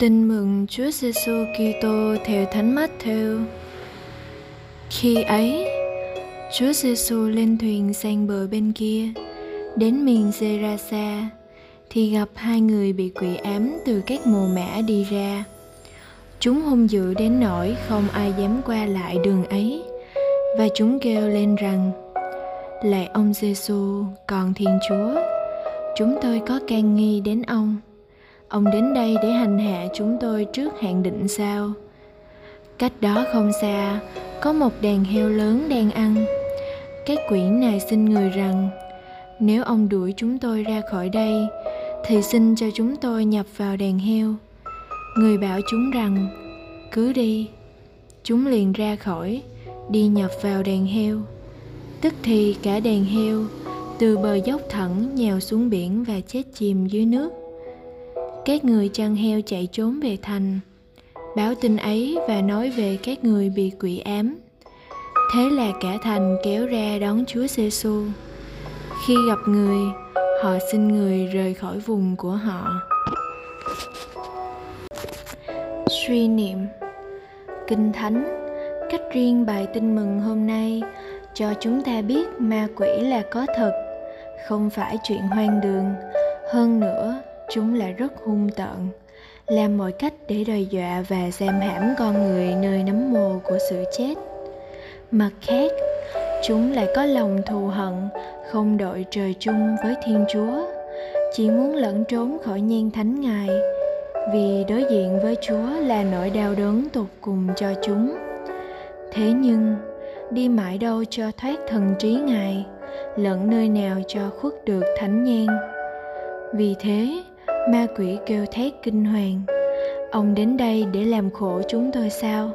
Tin mừng Chúa Giêsu Kitô theo Thánh Matthew. Khi ấy, Chúa Giêsu lên thuyền sang bờ bên kia, đến miền Gerasa, thì gặp hai người bị quỷ ám từ các mồ mã đi ra. Chúng hung dữ đến nỗi không ai dám qua lại đường ấy, và chúng kêu lên rằng: Lạy ông Giêsu, còn Thiên Chúa, chúng tôi có can nghi đến ông ông đến đây để hành hạ chúng tôi trước hạn định sao? Cách đó không xa, có một đàn heo lớn đang ăn. Các quỷ này xin người rằng, nếu ông đuổi chúng tôi ra khỏi đây, thì xin cho chúng tôi nhập vào đàn heo. Người bảo chúng rằng, cứ đi, chúng liền ra khỏi, đi nhập vào đàn heo. Tức thì cả đàn heo, từ bờ dốc thẳng nhào xuống biển và chết chìm dưới nước các người chăn heo chạy trốn về thành. Báo tin ấy và nói về các người bị quỷ ám. Thế là cả thành kéo ra đón chúa giê xu khi gặp người, họ xin người rời khỏi vùng của họ. Suy niệm. Kinh thánh, cách riêng bài tin mừng hôm nay cho chúng ta biết ma quỷ là có thật, không phải chuyện hoang đường. Hơn nữa chúng lại rất hung tợn, làm mọi cách để đe dọa và giam hãm con người nơi nấm mồ của sự chết. Mặt khác, chúng lại có lòng thù hận, không đội trời chung với thiên chúa, chỉ muốn lẫn trốn khỏi nhan thánh ngài, vì đối diện với chúa là nỗi đau đớn tột cùng cho chúng. Thế nhưng, đi mãi đâu cho thoát thần trí ngài, lẫn nơi nào cho khuất được thánh nhan? Vì thế ma quỷ kêu thét kinh hoàng. Ông đến đây để làm khổ chúng tôi sao?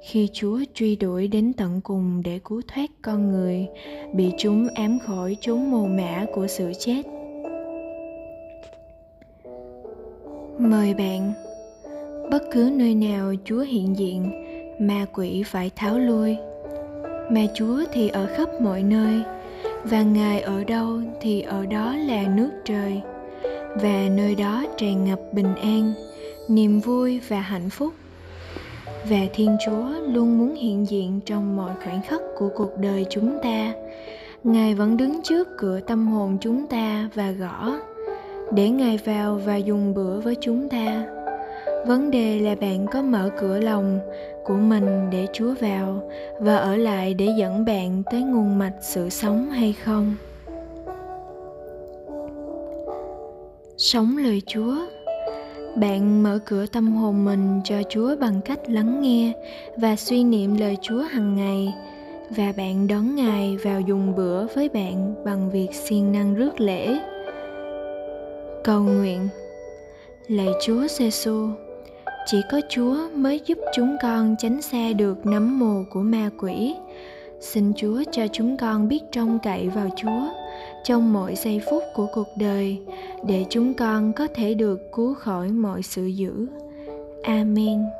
Khi chúa truy đuổi đến tận cùng để cứu thoát con người, bị chúng ám khỏi chốn mồ mã của sự chết. Mời bạn, bất cứ nơi nào chúa hiện diện, ma quỷ phải tháo lui. Mà chúa thì ở khắp mọi nơi, và ngài ở đâu thì ở đó là nước trời và nơi đó tràn ngập bình an, niềm vui và hạnh phúc. Và thiên chúa luôn muốn hiện diện trong mọi khoảnh khắc của cuộc đời chúng ta. Ngài vẫn đứng trước cửa tâm hồn chúng ta và gõ, để ngài vào và dùng bữa với chúng ta. Vấn đề là bạn có mở cửa lòng của mình để chúa vào và ở lại để dẫn bạn tới nguồn mạch sự sống hay không? Sống lời chúa. Bạn mở cửa tâm hồn mình cho chúa bằng cách lắng nghe và suy niệm lời chúa hàng ngày, và bạn đón ngài vào dùng bữa với bạn bằng việc siêng năng rước lễ. Cầu nguyện. Lạy chúa giêsu chỉ có chúa mới giúp chúng con tránh xa được nấm mồ của ma quỷ. Xin chúa cho chúng con biết trông cậy vào chúa trong mọi giây phút của cuộc đời để chúng con có thể được cứu khỏi mọi sự dữ. Amen.